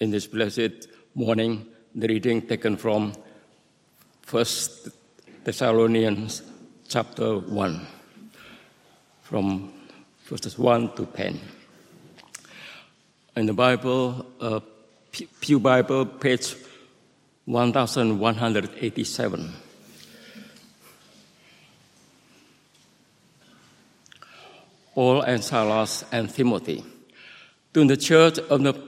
In this blessed morning, the reading taken from 1 Thessalonians chapter 1, from verses 1 to 10. In the Bible, uh, Pew Bible, page 1187. Paul and Silas and Timothy, to the church of the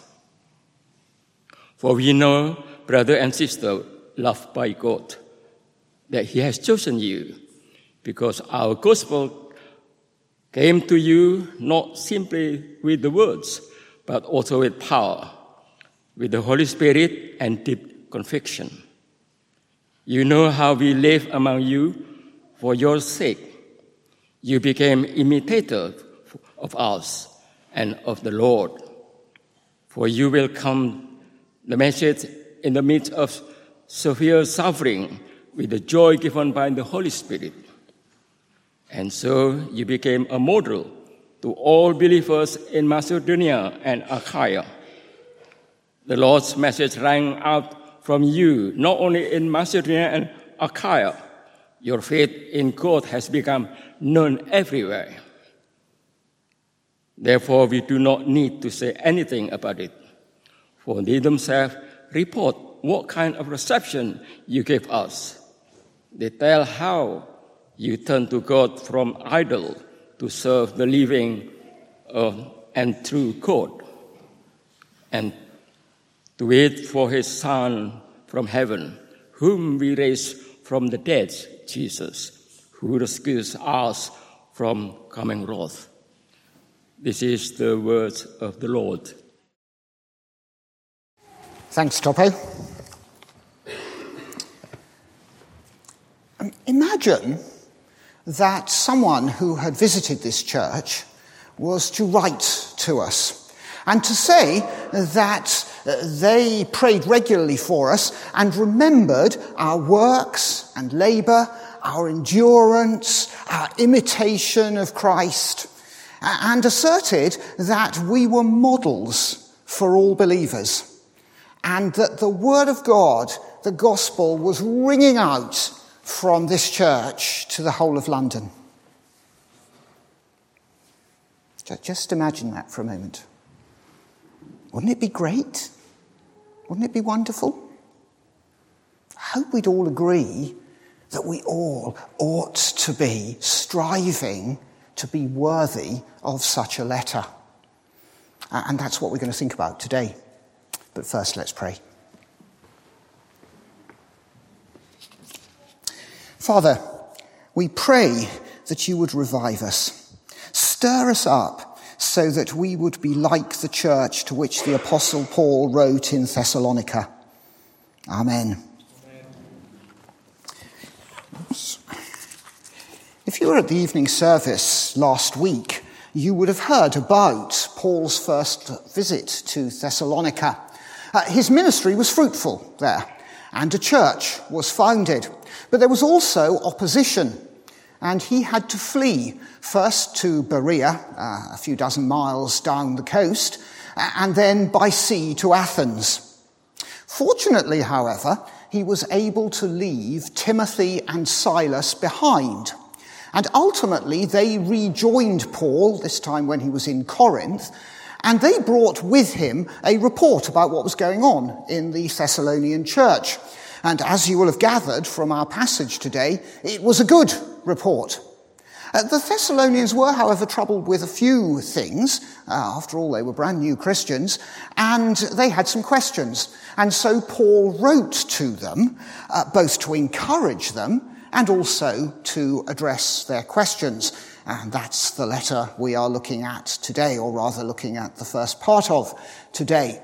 For we know, brother and sister, loved by God, that He has chosen you because our gospel came to you not simply with the words, but also with power, with the Holy Spirit and deep conviction. You know how we live among you for your sake you became imitators of us and of the Lord. For you will come the message in the midst of severe suffering with the joy given by the Holy Spirit. And so you became a model to all believers in Macedonia and Achaia. The Lord's message rang out from you, not only in Macedonia and Achaia. Your faith in God has become known everywhere. Therefore, we do not need to say anything about it, for they themselves report what kind of reception you gave us. They tell how you turned to God from idol to serve the living uh, and true God, and to wait for His Son from heaven, whom we raised from the dead, Jesus who rescues us from coming wrath. This is the words of the Lord. Thanks, Topo. Um, imagine that someone who had visited this church was to write to us and to say that uh, they prayed regularly for us and remembered our works and labour our endurance, our imitation of Christ, and asserted that we were models for all believers, and that the Word of God, the gospel, was ringing out from this church to the whole of London. Just imagine that for a moment. Wouldn't it be great? Wouldn't it be wonderful? I hope we'd all agree that we all ought to be striving to be worthy of such a letter. And that's what we're going to think about today. But first, let's pray. Father, we pray that you would revive us. Stir us up so that we would be like the church to which the Apostle Paul wrote in Thessalonica. Amen. If you were at the evening service last week, you would have heard about Paul's first visit to Thessalonica. Uh, his ministry was fruitful there, and a church was founded. But there was also opposition, and he had to flee first to Berea, uh, a few dozen miles down the coast, and then by sea to Athens. Fortunately, however, he was able to leave Timothy and Silas behind and ultimately, they rejoined Paul, this time when he was in Corinth, and they brought with him a report about what was going on in the Thessalonian church. And as you will have gathered from our passage today, it was a good report. Uh, the Thessalonians were, however, troubled with a few things. Uh, after all, they were brand new Christians, and they had some questions. And so Paul wrote to them, uh, both to encourage them and also to address their questions. And that's the letter we are looking at today, or rather looking at the first part of today.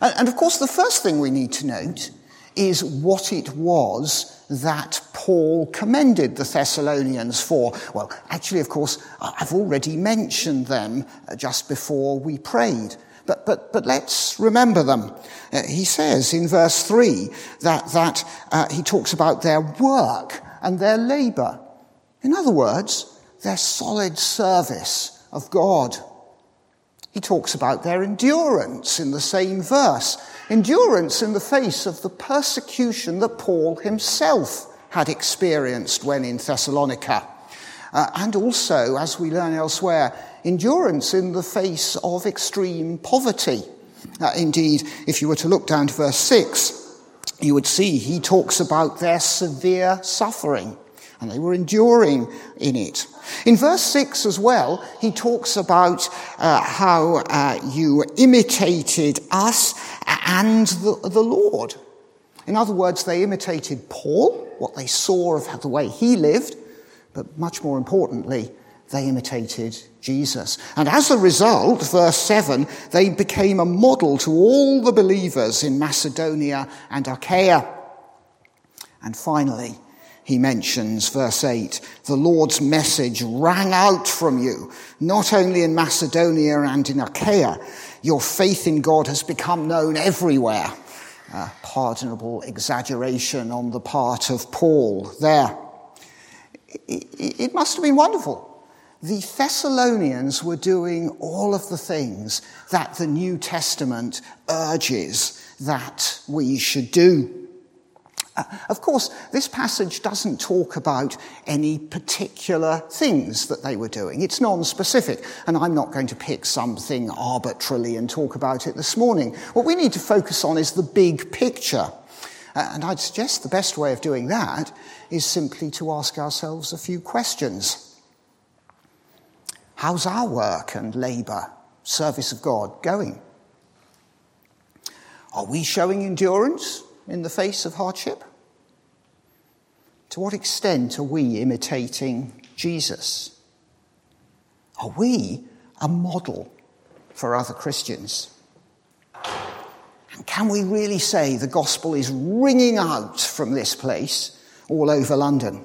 And of course, the first thing we need to note is what it was that Paul commended the Thessalonians for. Well, actually, of course, I've already mentioned them uh, just before we prayed. But, but, but let's remember them. Uh, he says in verse 3 that, that uh, he talks about their work and their labor. In other words, their solid service of God. He talks about their endurance in the same verse. Endurance in the face of the persecution that Paul himself had experienced when in Thessalonica. Uh, and also, as we learn elsewhere, endurance in the face of extreme poverty. Uh, indeed, if you were to look down to verse 6, you would see he talks about their severe suffering, and they were enduring in it. In verse 6 as well, he talks about uh, how uh, you imitated us and the, the Lord. In other words, they imitated Paul, what they saw of the way he lived, but much more importantly, they imitated Jesus. And as a result, verse 7, they became a model to all the believers in Macedonia and Achaia. And finally, he mentions, verse 8, the Lord's message rang out from you, not only in Macedonia and in Achaia. Your faith in God has become known everywhere pardonable exaggeration on the part of Paul there. It must have been wonderful. The Thessalonians were doing all of the things that the New Testament urges that we should do. Uh, of course, this passage doesn't talk about any particular things that they were doing. It's non-specific, and I'm not going to pick something arbitrarily and talk about it this morning. What we need to focus on is the big picture. Uh, and I'd suggest the best way of doing that is simply to ask ourselves a few questions. How's our work and labour, service of God, going? Are we showing endurance in the face of hardship? To what extent are we imitating Jesus? Are we a model for other Christians? And can we really say the gospel is ringing out from this place all over London?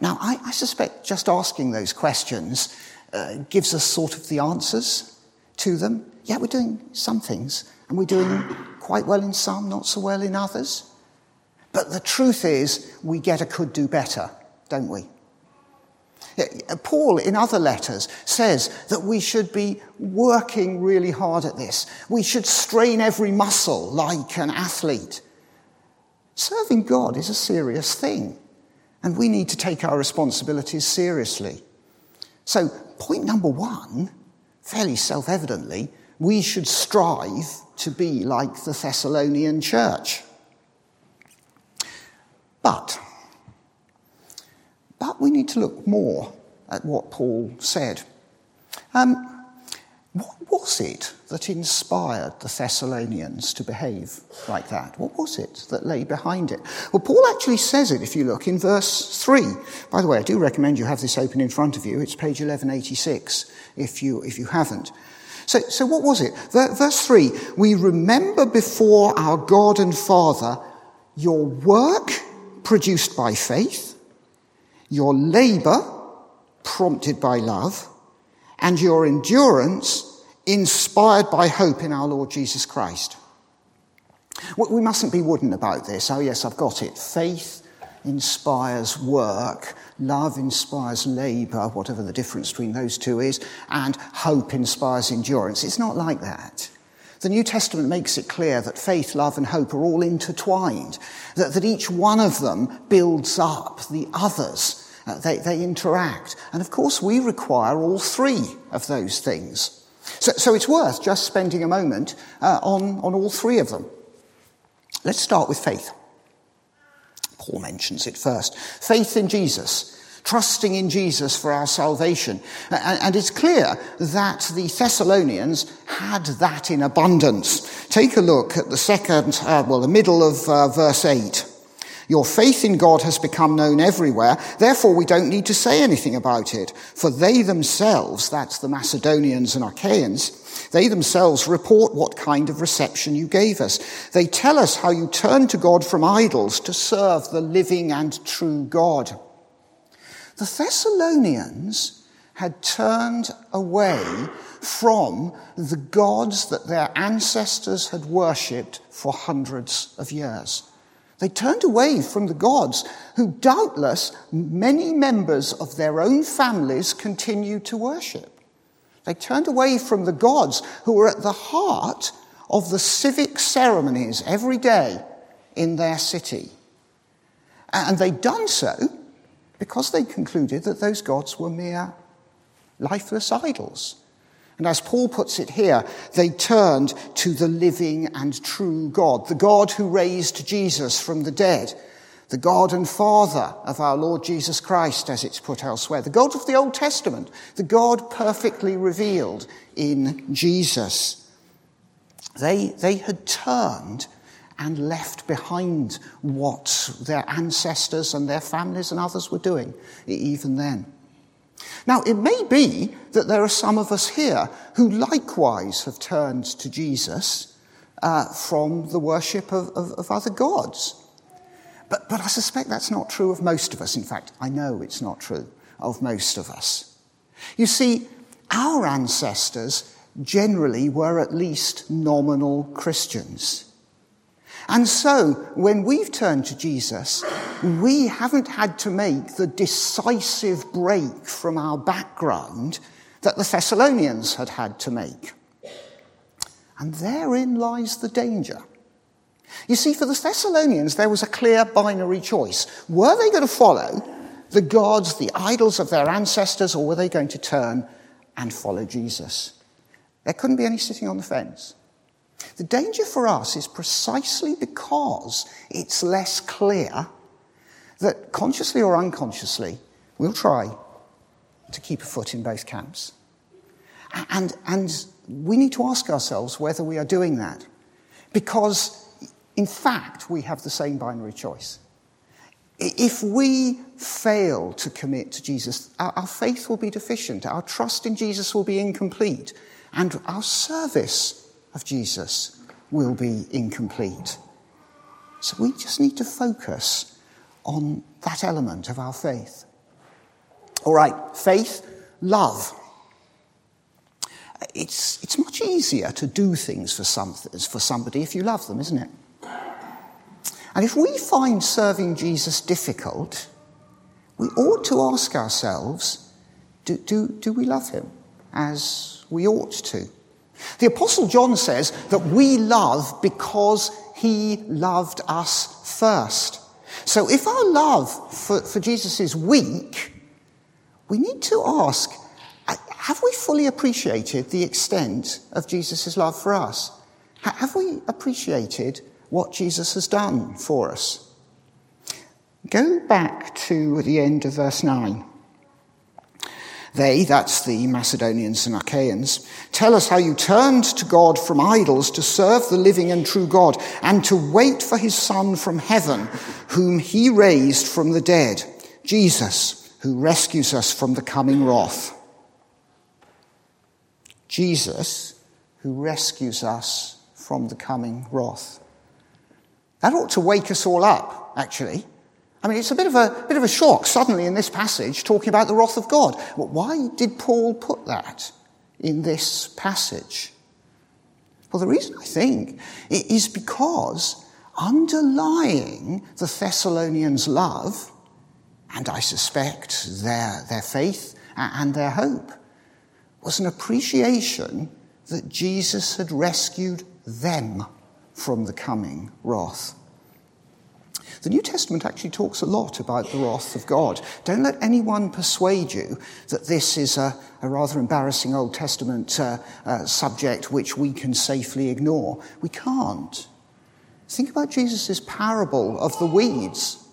Now, I, I suspect just asking those questions uh, gives us sort of the answers to them. Yeah, we're doing some things, and we're doing quite well in some, not so well in others. But the truth is, we get a could do better, don't we? Paul, in other letters, says that we should be working really hard at this. We should strain every muscle like an athlete. Serving God is a serious thing, and we need to take our responsibilities seriously. So, point number one, fairly self evidently, we should strive to be like the Thessalonian church. But, but we need to look more at what Paul said. Um, what was it that inspired the Thessalonians to behave like that? What was it that lay behind it? Well, Paul actually says it if you look in verse 3. By the way, I do recommend you have this open in front of you. It's page 1186 if you, if you haven't. So, so what was it? Verse 3 We remember before our God and Father your work produced by faith, your labor prompted by love, and your endurance inspired by hope in our Lord Jesus Christ. We mustn't be wooden about this. Oh, yes, I've got it. Faith inspires work, love inspires labor, whatever the difference between those two is, and hope inspires endurance. It's not like that. The New Testament makes it clear that faith, love, and hope are all intertwined, that, that each one of them builds up the others. Uh, they, they interact. And of course, we require all three of those things. So, so it's worth just spending a moment uh, on, on all three of them. Let's start with faith. Paul mentions it first. Faith in Jesus trusting in Jesus for our salvation. And it's clear that the Thessalonians had that in abundance. Take a look at the second, uh, well, the middle of uh, verse 8. Your faith in God has become known everywhere, therefore we don't need to say anything about it. For they themselves, that's the Macedonians and Achaeans, they themselves report what kind of reception you gave us. They tell us how you turned to God from idols to serve the living and true God. The Thessalonians had turned away from the gods that their ancestors had worshipped for hundreds of years. They turned away from the gods who doubtless many members of their own families continued to worship. They turned away from the gods who were at the heart of the civic ceremonies every day in their city. And they'd done so because they concluded that those gods were mere lifeless idols. And as Paul puts it here, they turned to the living and true God, the God who raised Jesus from the dead, the God and Father of our Lord Jesus Christ, as it's put elsewhere, the God of the Old Testament, the God perfectly revealed in Jesus. They, they had turned and left behind what their ancestors and their families and others were doing, even then. Now, it may be that there are some of us here who likewise have turned to Jesus uh, from the worship of, of, of other gods. But, but I suspect that's not true of most of us. In fact, I know it's not true of most of us. You see, our ancestors generally were at least nominal Christians. And so, when we've turned to Jesus, we haven't had to make the decisive break from our background that the Thessalonians had had to make. And therein lies the danger. You see, for the Thessalonians, there was a clear binary choice. Were they going to follow the gods, the idols of their ancestors, or were they going to turn and follow Jesus? There couldn't be any sitting on the fence. The danger for us is precisely because it's less clear that consciously or unconsciously we'll try to keep a foot in both camps. And, and we need to ask ourselves whether we are doing that. Because, in fact, we have the same binary choice. If we fail to commit to Jesus, our, our faith will be deficient, our trust in Jesus will be incomplete, and our service of Jesus will be incomplete. So we just need to focus on that element of our faith. All right, faith, love. It's, it's much easier to do things for, some, for somebody if you love them, isn't it? And if we find serving Jesus difficult, we ought to ask ourselves do, do, do we love him as we ought to? The Apostle John says that we love because he loved us first. So if our love for, for Jesus is weak, we need to ask uh, have we fully appreciated the extent of Jesus' love for us? Have we appreciated what Jesus has done for us? Go back to the end of verse 9. They, that's the Macedonians and Achaeans, tell us how you turned to God from idols to serve the living and true God and to wait for his Son from heaven, whom he raised from the dead, Jesus, who rescues us from the coming wrath. Jesus, who rescues us from the coming wrath. That ought to wake us all up, actually. I mean, it's a bit of a, bit of a shock suddenly in this passage talking about the wrath of God. But why did Paul put that in this passage? Well, the reason I think is because underlying the Thessalonians' love, and I suspect their, their faith and their hope, was an appreciation that Jesus had rescued them from the coming wrath. The New Testament actually talks a lot about the wrath of God. Don't let anyone persuade you that this is a, a rather embarrassing Old Testament uh, uh, subject which we can safely ignore. We can't. Think about Jesus' parable of the weeds.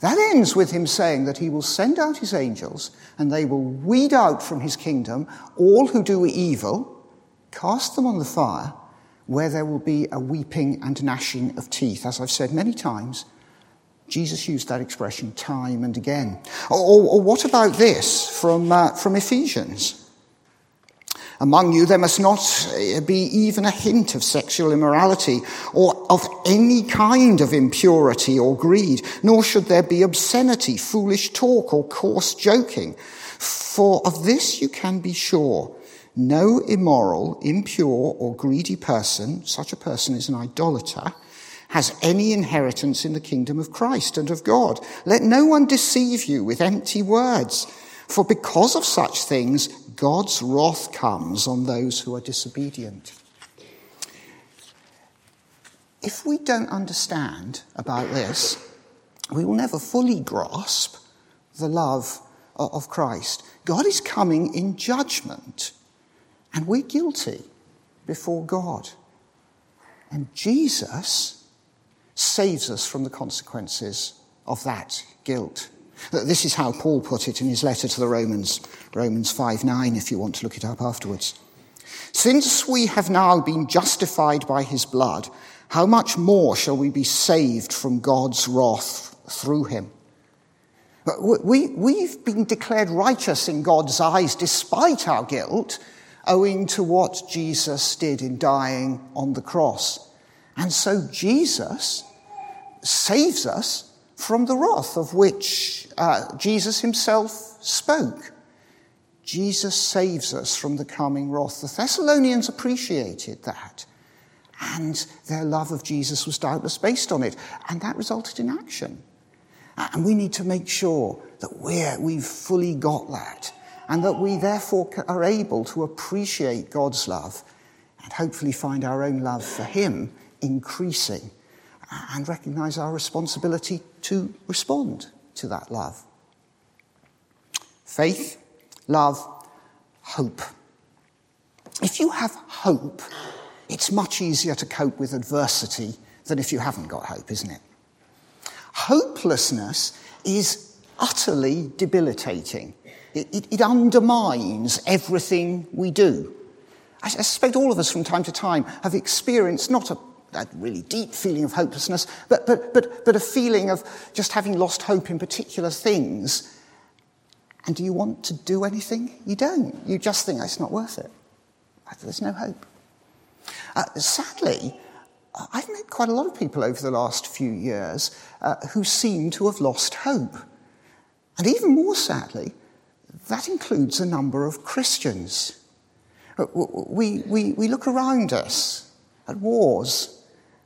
That ends with him saying that he will send out his angels and they will weed out from his kingdom all who do evil, cast them on the fire, where there will be a weeping and gnashing of teeth. As I've said many times, Jesus used that expression time and again. Or, or, or what about this from, uh, from Ephesians? Among you, there must not uh, be even a hint of sexual immorality or of any kind of impurity or greed, nor should there be obscenity, foolish talk, or coarse joking. For of this you can be sure. No immoral, impure, or greedy person, such a person is an idolater, has any inheritance in the kingdom of Christ and of God. Let no one deceive you with empty words. For because of such things, God's wrath comes on those who are disobedient. If we don't understand about this, we will never fully grasp the love of Christ. God is coming in judgment, and we're guilty before God. And Jesus saves us from the consequences of that guilt. This is how Paul put it in his letter to the Romans, Romans 5 9, if you want to look it up afterwards. Since we have now been justified by his blood, how much more shall we be saved from God's wrath through him? We, we've been declared righteous in God's eyes despite our guilt, owing to what Jesus did in dying on the cross. And so Jesus saves us from the wrath of which uh, Jesus himself spoke. Jesus saves us from the coming wrath. The Thessalonians appreciated that. And their love of Jesus was doubtless based on it. And that resulted in action. And we need to make sure that we're, we've fully got that. And that we therefore are able to appreciate God's love and hopefully find our own love for Him increasing and recognize our responsibility to respond to that love. Faith, love, hope. If you have hope, it's much easier to cope with adversity than if you haven't got hope, isn't it? Hopelessness is utterly debilitating. It, it, it undermines everything we do. I, I suspect all of us from time to time have experienced not a that really deep feeling of hopelessness, but, but, but, but a feeling of just having lost hope in particular things. And do you want to do anything? You don't. You just think it's not worth it. There's no hope. Uh, sadly, I've met quite a lot of people over the last few years uh, who seem to have lost hope. And even more sadly, that includes a number of Christians. Uh, we, we, we look around us at wars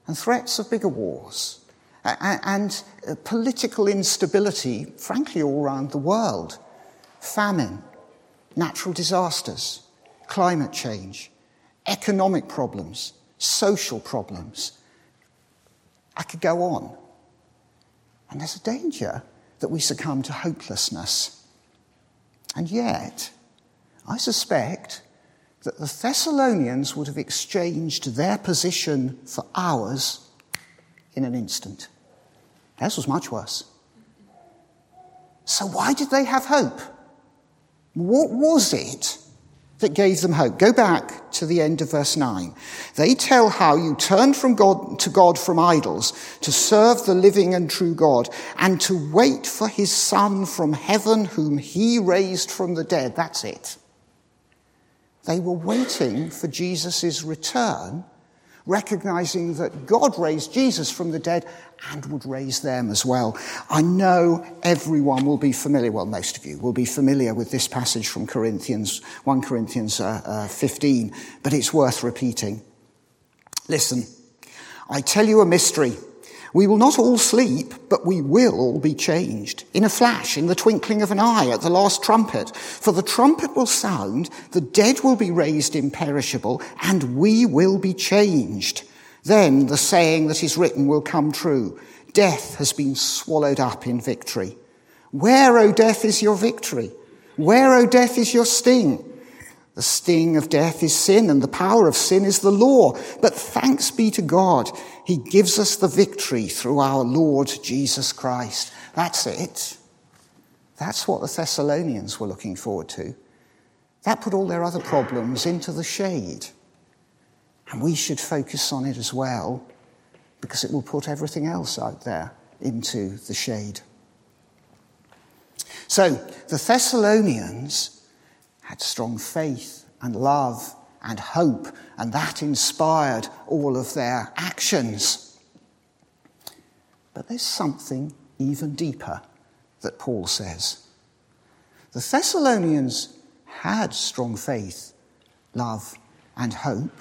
and threats of bigger wars and uh, political instability, frankly, all around the world. Famine, natural disasters, climate change, economic problems, social problems. I could go on. And there's a danger that we succumb to hopelessness. And yet, I suspect that the Thessalonians would have exchanged their position for ours in an instant. Theirs was much worse. So, why did they have hope? What was it that gave them hope? Go back to the end of verse 9. They tell how you turned from God to God from idols to serve the living and true God and to wait for his Son from heaven, whom he raised from the dead. That's it. They were waiting for Jesus' return, recognizing that God raised Jesus from the dead and would raise them as well. I know everyone will be familiar, well, most of you will be familiar with this passage from Corinthians, 1 Corinthians uh, uh, 15, but it's worth repeating. Listen, I tell you a mystery. We will not all sleep, but we will all be changed in a flash, in the twinkling of an eye, at the last trumpet. For the trumpet will sound, the dead will be raised imperishable, and we will be changed. Then the saying that is written will come true. Death has been swallowed up in victory. Where, O death, is your victory? Where, O death, is your sting? The sting of death is sin, and the power of sin is the law. But thanks be to God, He gives us the victory through our Lord Jesus Christ. That's it. That's what the Thessalonians were looking forward to. That put all their other problems into the shade. And we should focus on it as well, because it will put everything else out there into the shade. So the Thessalonians had strong faith and love and hope, and that inspired all of their actions. But there's something even deeper that Paul says. The Thessalonians had strong faith, love, and hope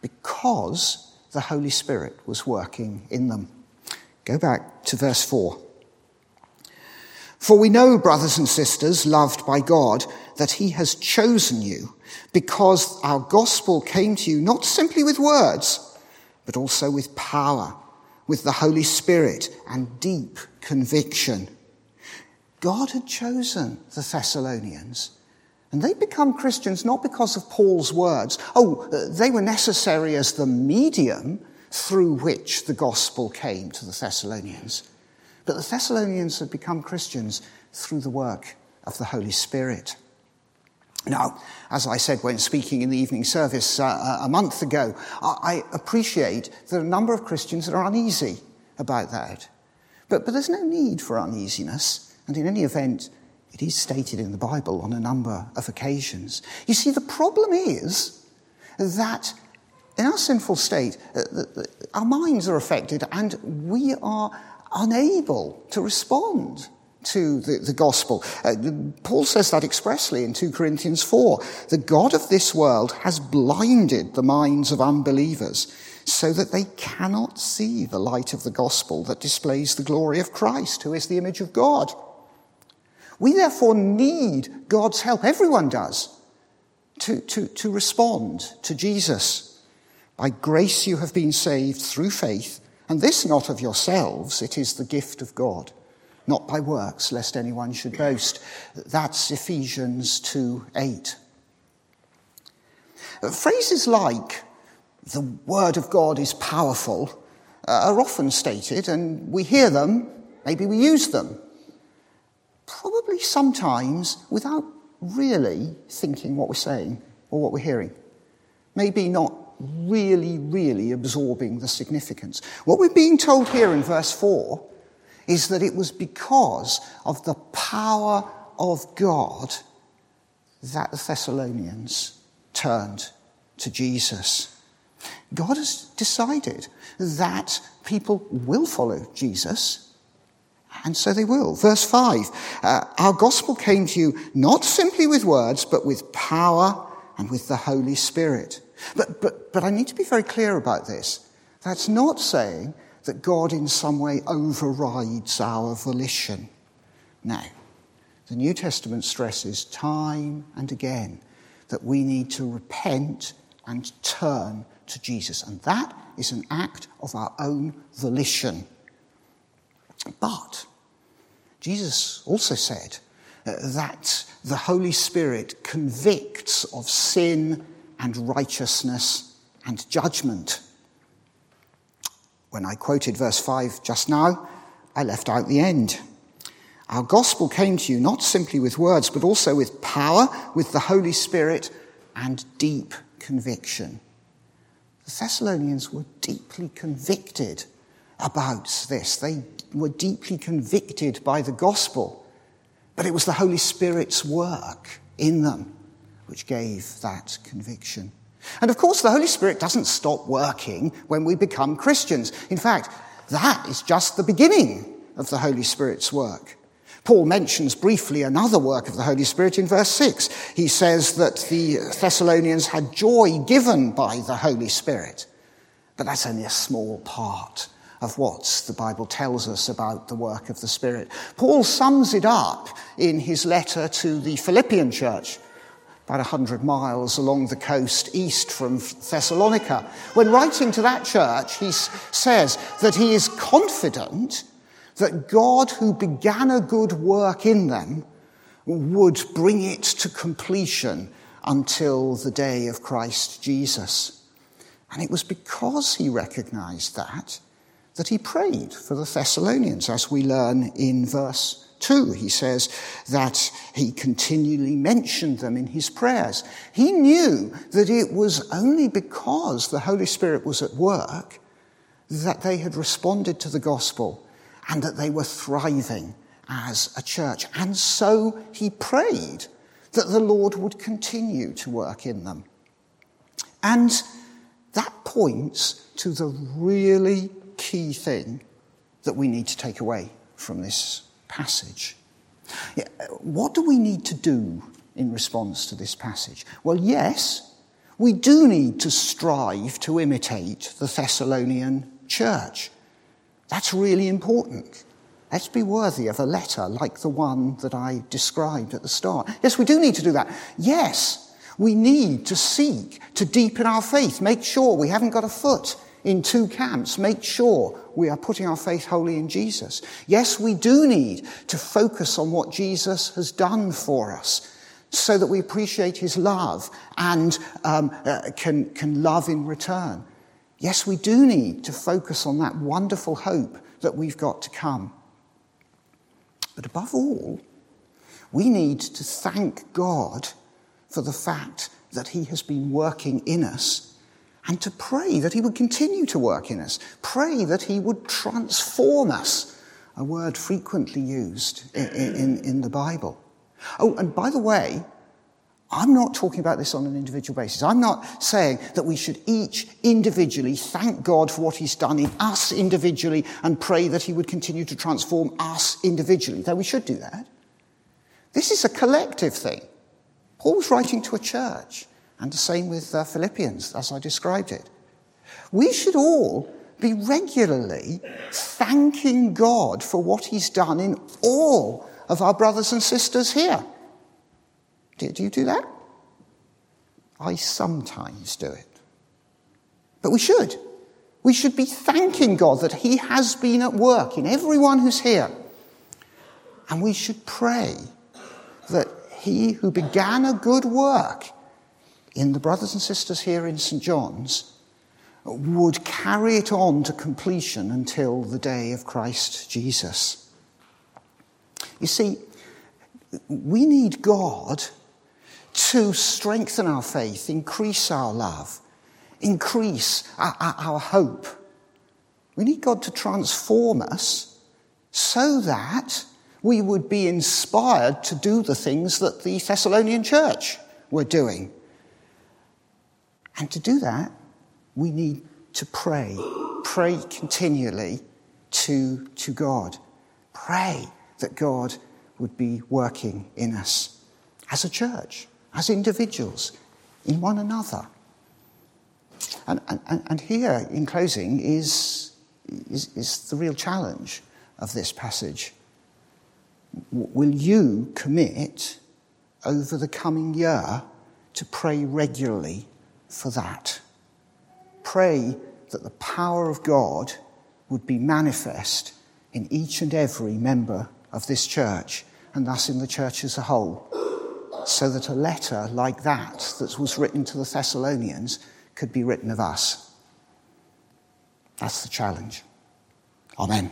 because the Holy Spirit was working in them. Go back to verse 4. For we know, brothers and sisters, loved by God, that He has chosen you because our gospel came to you not simply with words, but also with power, with the Holy Spirit and deep conviction. God had chosen the Thessalonians. And they become Christians not because of Paul's words. Oh, uh, they were necessary as the medium through which the gospel came to the Thessalonians. But the Thessalonians had become Christians through the work of the Holy Spirit. Now, as I said when speaking in the evening service uh, a month ago, I appreciate that a number of Christians are uneasy about that. But, but there's no need for uneasiness. And in any event, it is stated in the Bible on a number of occasions. You see, the problem is that in our sinful state, uh, our minds are affected and we are unable to respond to the, the gospel. Uh, Paul says that expressly in 2 Corinthians 4. The God of this world has blinded the minds of unbelievers so that they cannot see the light of the gospel that displays the glory of Christ, who is the image of God. We therefore need God's help, everyone does, to, to, to respond to Jesus. By grace you have been saved through faith and this not of yourselves, it is the gift of God, not by works, lest anyone should boast. That's Ephesians 2 8. Phrases like, the word of God is powerful, uh, are often stated, and we hear them, maybe we use them. Probably sometimes without really thinking what we're saying or what we're hearing. Maybe not really, really absorbing the significance. What we're being told here in verse 4 is that it was because of the power of God that the Thessalonians turned to Jesus. God has decided that people will follow Jesus, and so they will. Verse 5 uh, Our gospel came to you not simply with words, but with power and with the Holy Spirit. But, but, but I need to be very clear about this. That's not saying that God in some way overrides our volition. No. The New Testament stresses time and again that we need to repent and turn to Jesus. And that is an act of our own volition. But Jesus also said uh, that the Holy Spirit convicts of sin and righteousness and judgment. When I quoted verse 5 just now, I left out the end. Our gospel came to you not simply with words, but also with power, with the Holy Spirit, and deep conviction. The Thessalonians were deeply convicted about this. They were deeply convicted by the gospel, but it was the Holy Spirit's work in them which gave that conviction. And of course, the Holy Spirit doesn't stop working when we become Christians. In fact, that is just the beginning of the Holy Spirit's work. Paul mentions briefly another work of the Holy Spirit in verse 6. He says that the Thessalonians had joy given by the Holy Spirit. But that's only a small part of what the Bible tells us about the work of the Spirit. Paul sums it up in his letter to the Philippian church about 100 miles along the coast east from Thessalonica. When writing to that church, he says that he is confident that God, who began a good work in them, would bring it to completion until the day of Christ Jesus. And it was because he recognized that that he prayed for the Thessalonians, as we learn in verse 2, he says that he continually mentioned them in his prayers. He knew that it was only because the Holy Spirit was at work that they had responded to the gospel and that they were thriving as a church. And so he prayed that the Lord would continue to work in them. And that points to the really key thing that we need to take away from this passage. What do we need to do in response to this passage? Well, yes, we do need to strive to imitate the Thessalonian church. That's really important. Let's be worthy of a letter like the one that I described at the start. Yes, we do need to do that. Yes, we need to seek to deepen our faith, make sure we haven't got a foot in two camps, make sure we are putting our faith wholly in Jesus. Yes, we do need to focus on what Jesus has done for us so that we appreciate his love and um, uh, can, can love in return. Yes, we do need to focus on that wonderful hope that we've got to come. But above all, we need to thank God for the fact that He has been working in us and to pray that He would continue to work in us. Pray that He would transform us, a word frequently used in, in, in the Bible. Oh, and by the way, I'm not talking about this on an individual basis. I'm not saying that we should each individually thank God for what He's done in us individually and pray that He would continue to transform us individually, though we should do that. This is a collective thing. Paul's writing to a church, and the same with uh, Philippians, as I described it. We should all be regularly thanking God for what He's done in all of our brothers and sisters here. Do you do that? I sometimes do it. But we should. We should be thanking God that He has been at work in everyone who's here. And we should pray that He who began a good work in the brothers and sisters here in St. John's would carry it on to completion until the day of Christ Jesus. You see, we need God to strengthen our faith, increase our love, increase our, our, hope. We need God to transform us so that we would be inspired to do the things that the Thessalonian church were doing. And to do that, we need to pray. Pray continually to, to God. Pray that God would be working in us as a church as individuals, in one another. And, and, and here, in closing, is, is, is the real challenge of this passage. Will you commit over the coming year to pray regularly for that? Pray that the power of God would be manifest in each and every member of this church, and thus in the church as a whole so that a letter like that, that was written to the Thessalonians, could be written of us. That's the challenge. Amen.